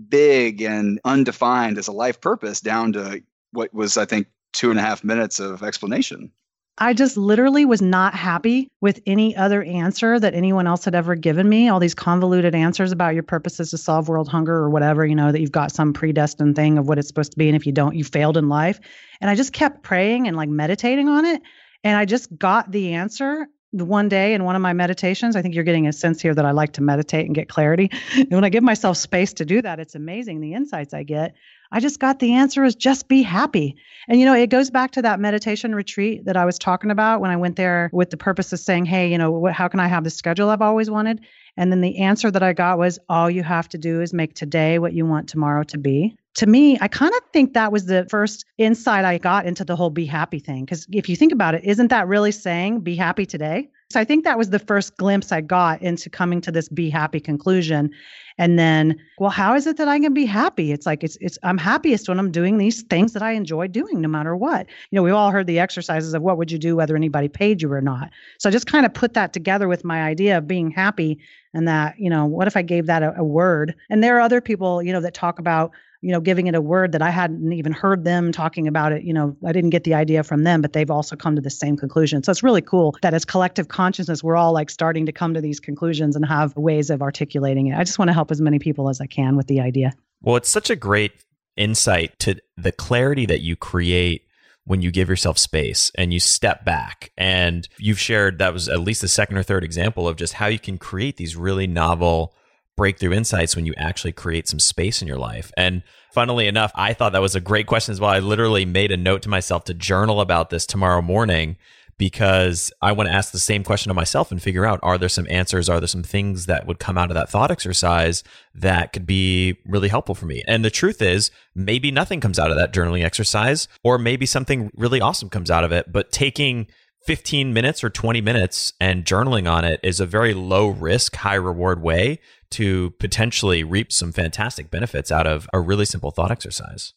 big and undefined as a life purpose down to what was, I think, two and a half minutes of explanation? I just literally was not happy with any other answer that anyone else had ever given me. All these convoluted answers about your purpose is to solve world hunger or whatever, you know, that you've got some predestined thing of what it's supposed to be. And if you don't, you failed in life. And I just kept praying and like meditating on it. And I just got the answer one day in one of my meditations. I think you're getting a sense here that I like to meditate and get clarity. And when I give myself space to do that, it's amazing the insights I get. I just got the answer is just be happy. And you know, it goes back to that meditation retreat that I was talking about when I went there with the purpose of saying, "Hey, you know, what, how can I have the schedule I've always wanted?" And then the answer that I got was, "All you have to do is make today what you want tomorrow to be." To me, I kind of think that was the first insight I got into the whole be happy thing. Because if you think about it, isn't that really saying be happy today? So I think that was the first glimpse I got into coming to this be happy conclusion. And then, well, how is it that I can be happy? It's like it's it's I'm happiest when I'm doing these things that I enjoy doing no matter what. You know, we've all heard the exercises of what would you do whether anybody paid you or not. So I just kind of put that together with my idea of being happy and that, you know, what if I gave that a, a word? And there are other people, you know, that talk about you know, giving it a word that I hadn't even heard them talking about it. You know, I didn't get the idea from them, but they've also come to the same conclusion. So it's really cool that as collective consciousness, we're all like starting to come to these conclusions and have ways of articulating it. I just want to help as many people as I can with the idea. Well, it's such a great insight to the clarity that you create when you give yourself space and you step back. And you've shared that was at least the second or third example of just how you can create these really novel breakthrough insights when you actually create some space in your life. And funnily enough, I thought that was a great question as well. I literally made a note to myself to journal about this tomorrow morning because I want to ask the same question to myself and figure out are there some answers? Are there some things that would come out of that thought exercise that could be really helpful for me? And the truth is, maybe nothing comes out of that journaling exercise, or maybe something really awesome comes out of it. But taking 15 minutes or 20 minutes and journaling on it is a very low risk, high reward way to potentially reap some fantastic benefits out of a really simple thought exercise.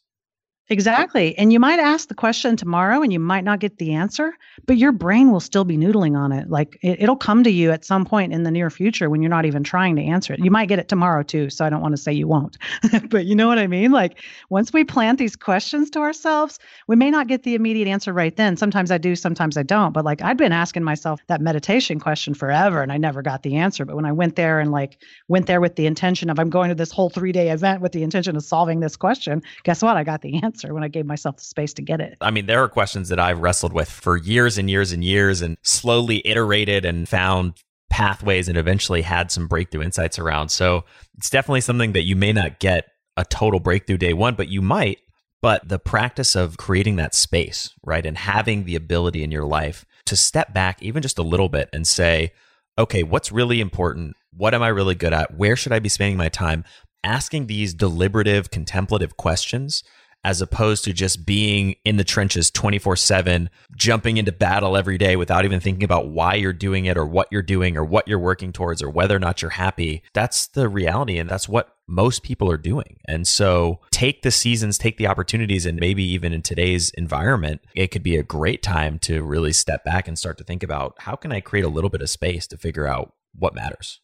Exactly. And you might ask the question tomorrow and you might not get the answer, but your brain will still be noodling on it. Like it, will come to you at some point in the near future when you're not even trying to answer it. You might get it tomorrow too. So I don't want to say you won't, but you know what I mean? Like once we plant these questions to ourselves, we may not get the immediate answer right then. Sometimes I do, sometimes I don't. But like I'd been asking myself that meditation question forever and I never got the answer. But when I went there and like went there with the intention of I'm going to this whole three day event with the intention of solving this question, guess what? I got the answer when I gave myself the space to get it. I mean, there are questions that I've wrestled with for years and years and years and slowly iterated and found pathways and eventually had some breakthrough insights around. So it's definitely something that you may not get a total breakthrough day one, but you might. But the practice of creating that space, right, and having the ability in your life to step back even just a little bit and say, okay, what's really important? What am I really good at? Where should I be spending my time? Asking these deliberative, contemplative questions as opposed to just being in the trenches 24 7, jumping into battle every day without even thinking about why you're doing it or what you're doing or what you're working towards or whether or not you're happy. That's the reality. And that's what most people are doing. And so take the seasons, take the opportunities, and maybe even in today's environment, it could be a great time to really step back and start to think about how can I create a little bit of space to figure out what matters.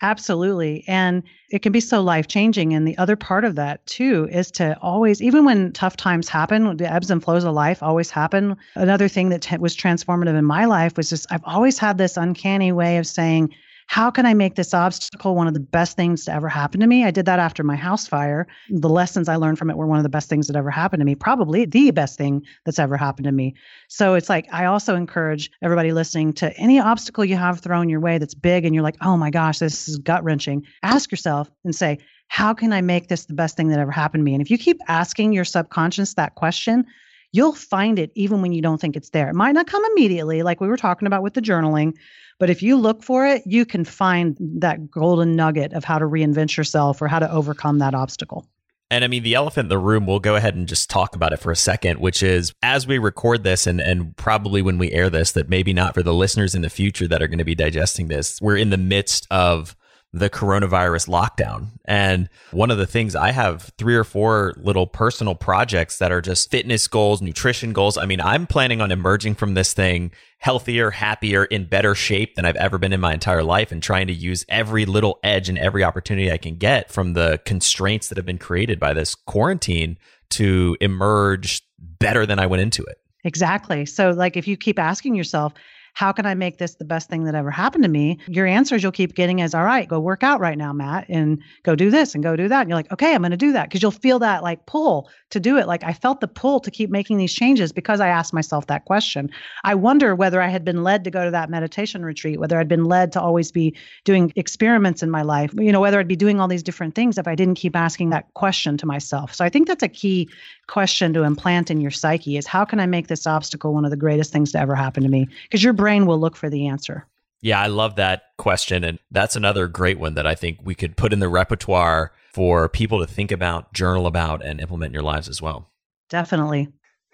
Absolutely. And it can be so life changing. And the other part of that, too, is to always, even when tough times happen, the ebbs and flows of life always happen. Another thing that t- was transformative in my life was just I've always had this uncanny way of saying, how can I make this obstacle one of the best things to ever happen to me? I did that after my house fire. The lessons I learned from it were one of the best things that ever happened to me, probably the best thing that's ever happened to me. So it's like, I also encourage everybody listening to any obstacle you have thrown your way that's big and you're like, oh my gosh, this is gut wrenching. Ask yourself and say, how can I make this the best thing that ever happened to me? And if you keep asking your subconscious that question, you'll find it even when you don't think it's there. It might not come immediately, like we were talking about with the journaling, but if you look for it, you can find that golden nugget of how to reinvent yourself or how to overcome that obstacle. And I mean, the elephant in the room, we'll go ahead and just talk about it for a second, which is as we record this and, and probably when we air this, that maybe not for the listeners in the future that are going to be digesting this, we're in the midst of the coronavirus lockdown. And one of the things I have three or four little personal projects that are just fitness goals, nutrition goals. I mean, I'm planning on emerging from this thing healthier, happier, in better shape than I've ever been in my entire life and trying to use every little edge and every opportunity I can get from the constraints that have been created by this quarantine to emerge better than I went into it. Exactly. So, like, if you keep asking yourself, how can I make this the best thing that ever happened to me? Your answers you'll keep getting is, all right, go work out right now, Matt, and go do this and go do that. And you're like, okay, I'm going to do that because you'll feel that like pull to do it. Like I felt the pull to keep making these changes because I asked myself that question. I wonder whether I had been led to go to that meditation retreat, whether I'd been led to always be doing experiments in my life, you know, whether I'd be doing all these different things if I didn't keep asking that question to myself. So I think that's a key question to implant in your psyche is how can I make this obstacle one of the greatest things to ever happen to me? Because your brain will look for the answer. Yeah, I love that question. And that's another great one that I think we could put in the repertoire for people to think about, journal about, and implement in your lives as well. Definitely.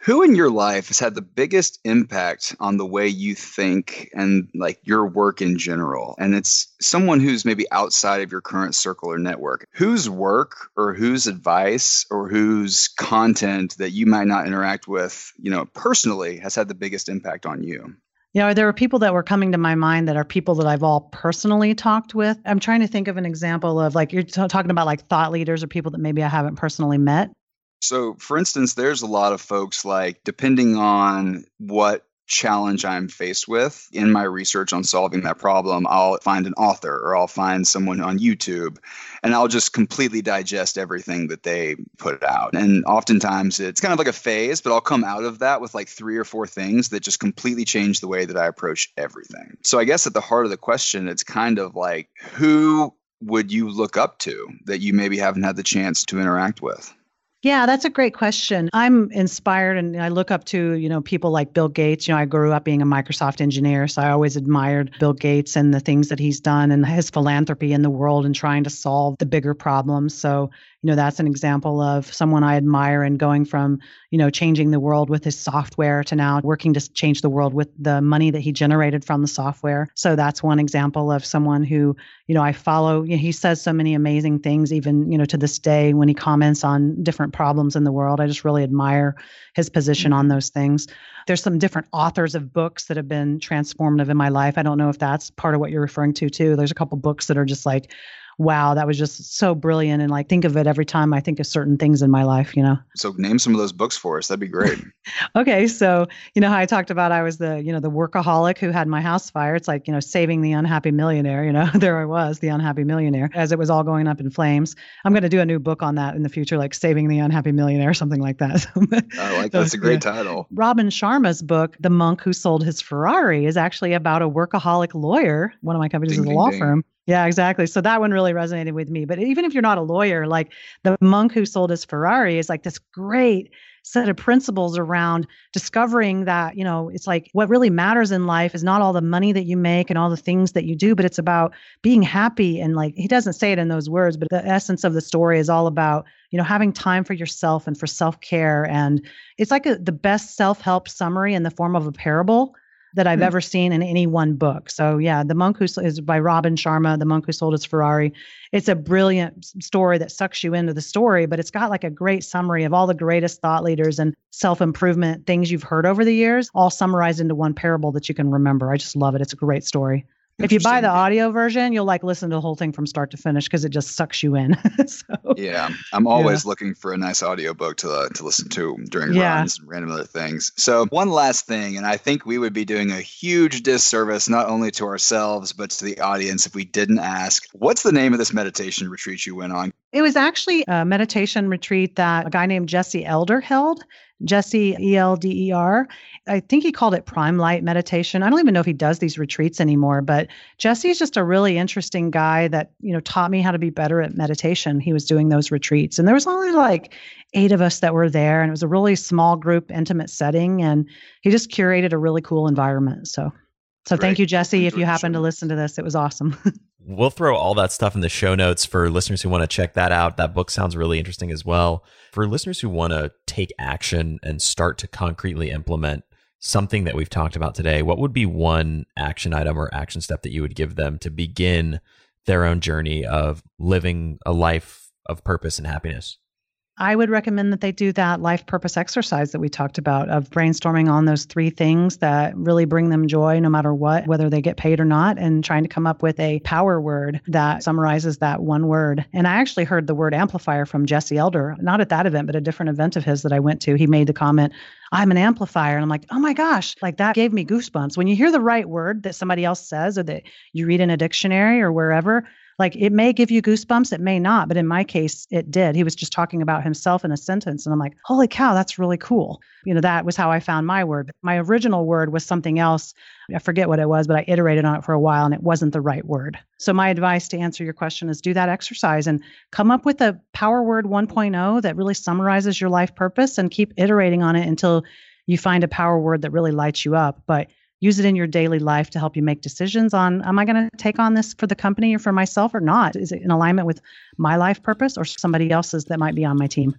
Who in your life has had the biggest impact on the way you think and like your work in general? And it's someone who's maybe outside of your current circle or network. Whose work or whose advice or whose content that you might not interact with, you know, personally has had the biggest impact on you? You know, there are people that were coming to my mind that are people that I've all personally talked with. I'm trying to think of an example of like you're t- talking about like thought leaders or people that maybe I haven't personally met. So, for instance, there's a lot of folks like, depending on what challenge I'm faced with in my research on solving that problem, I'll find an author or I'll find someone on YouTube and I'll just completely digest everything that they put out. And oftentimes it's kind of like a phase, but I'll come out of that with like three or four things that just completely change the way that I approach everything. So I guess at the heart of the question, it's kind of like who would you look up to that you maybe haven't had the chance to interact with? Yeah, that's a great question. I'm inspired and I look up to, you know, people like Bill Gates. You know, I grew up being a Microsoft engineer, so I always admired Bill Gates and the things that he's done and his philanthropy in the world and trying to solve the bigger problems. So, you know that's an example of someone i admire and going from you know changing the world with his software to now working to change the world with the money that he generated from the software so that's one example of someone who you know i follow you know, he says so many amazing things even you know to this day when he comments on different problems in the world. I just really admire his position on mm-hmm. those things. There's some different authors of books that have been transformative in my life. I don't know if that's part of what you're referring to too. There's a couple books that are just like wow, that was just so brilliant. And like think of it every time I think of certain things in my life, you know. So name some of those books for us. That'd be great. okay. So, you know how I talked about I was the, you know, the workaholic who had my house fire. It's like, you know, saving the unhappy millionaire, you know, there I was, the unhappy millionaire, as it was all going up in flames. I'm going to do a new book on that in the future, like saving the unhappy millionaire, something like that. I like that's a great yeah. title. Robin Sharma's book, The Monk Who Sold His Ferrari, is actually about a workaholic lawyer. One of my companies ding, is a ding, law ding. firm yeah, exactly. So that one really resonated with me. But even if you're not a lawyer, like the monk who sold his Ferrari is like this great set of principles around discovering that, you know, it's like what really matters in life is not all the money that you make and all the things that you do, but it's about being happy. And like he doesn't say it in those words, but the essence of the story is all about, you know, having time for yourself and for self care. And it's like a, the best self help summary in the form of a parable that I've mm ever seen in any one book. So yeah, The Monk Who is by Robin Sharma, The Monk Who Sold His Ferrari. It's a brilliant story that sucks you into the story, but it's got like a great summary of all the greatest thought leaders and self-improvement things you've heard over the years, all summarized into one parable that you can remember. I just love it. It's a great story. If you buy the audio version, you'll like listen to the whole thing from start to finish because it just sucks you in. so, yeah, I'm always yeah. looking for a nice audiobook to uh, to listen to during yeah. runs and random other things. So one last thing, and I think we would be doing a huge disservice not only to ourselves but to the audience if we didn't ask, what's the name of this meditation retreat you went on? It was actually a meditation retreat that a guy named Jesse Elder held. Jesse E L D E R. I think he called it Prime Light Meditation. I don't even know if he does these retreats anymore, but Jesse is just a really interesting guy that, you know, taught me how to be better at meditation. He was doing those retreats. And there was only like eight of us that were there and it was a really small group, intimate setting and he just curated a really cool environment. So so Great. thank you, Jesse. If you happen to listen to this, it was awesome. We'll throw all that stuff in the show notes for listeners who want to check that out. That book sounds really interesting as well. For listeners who want to take action and start to concretely implement something that we've talked about today, what would be one action item or action step that you would give them to begin their own journey of living a life of purpose and happiness? I would recommend that they do that life purpose exercise that we talked about of brainstorming on those three things that really bring them joy no matter what, whether they get paid or not, and trying to come up with a power word that summarizes that one word. And I actually heard the word amplifier from Jesse Elder, not at that event, but a different event of his that I went to. He made the comment, I'm an amplifier. And I'm like, oh my gosh, like that gave me goosebumps. When you hear the right word that somebody else says or that you read in a dictionary or wherever, like it may give you goosebumps, it may not, but in my case, it did. He was just talking about himself in a sentence. And I'm like, holy cow, that's really cool. You know, that was how I found my word. My original word was something else. I forget what it was, but I iterated on it for a while and it wasn't the right word. So, my advice to answer your question is do that exercise and come up with a power word 1.0 that really summarizes your life purpose and keep iterating on it until you find a power word that really lights you up. But use it in your daily life to help you make decisions on am I going to take on this for the company or for myself or not? Is it in alignment with my life purpose or somebody else's that might be on my team?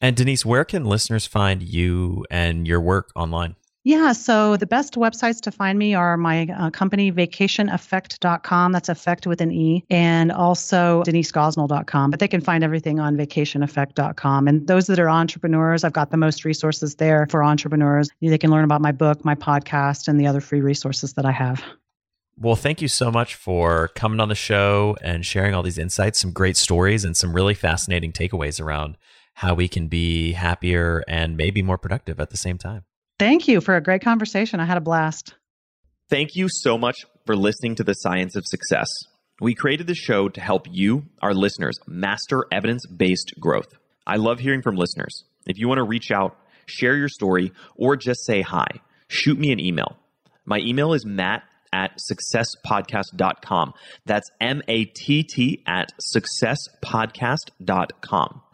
And Denise, where can listeners find you and your work online? Yeah, so the best websites to find me are my uh, company, vacationeffect.com. That's effect with an E, and also denisegosnell.com. But they can find everything on vacationeffect.com. And those that are entrepreneurs, I've got the most resources there for entrepreneurs. They can learn about my book, my podcast, and the other free resources that I have. Well, thank you so much for coming on the show and sharing all these insights, some great stories, and some really fascinating takeaways around how we can be happier and maybe more productive at the same time. Thank you for a great conversation. I had a blast. Thank you so much for listening to The Science of Success. We created this show to help you, our listeners, master evidence based growth. I love hearing from listeners. If you want to reach out, share your story, or just say hi, shoot me an email. My email is matt at successpodcast.com. That's M A T T at successpodcast.com.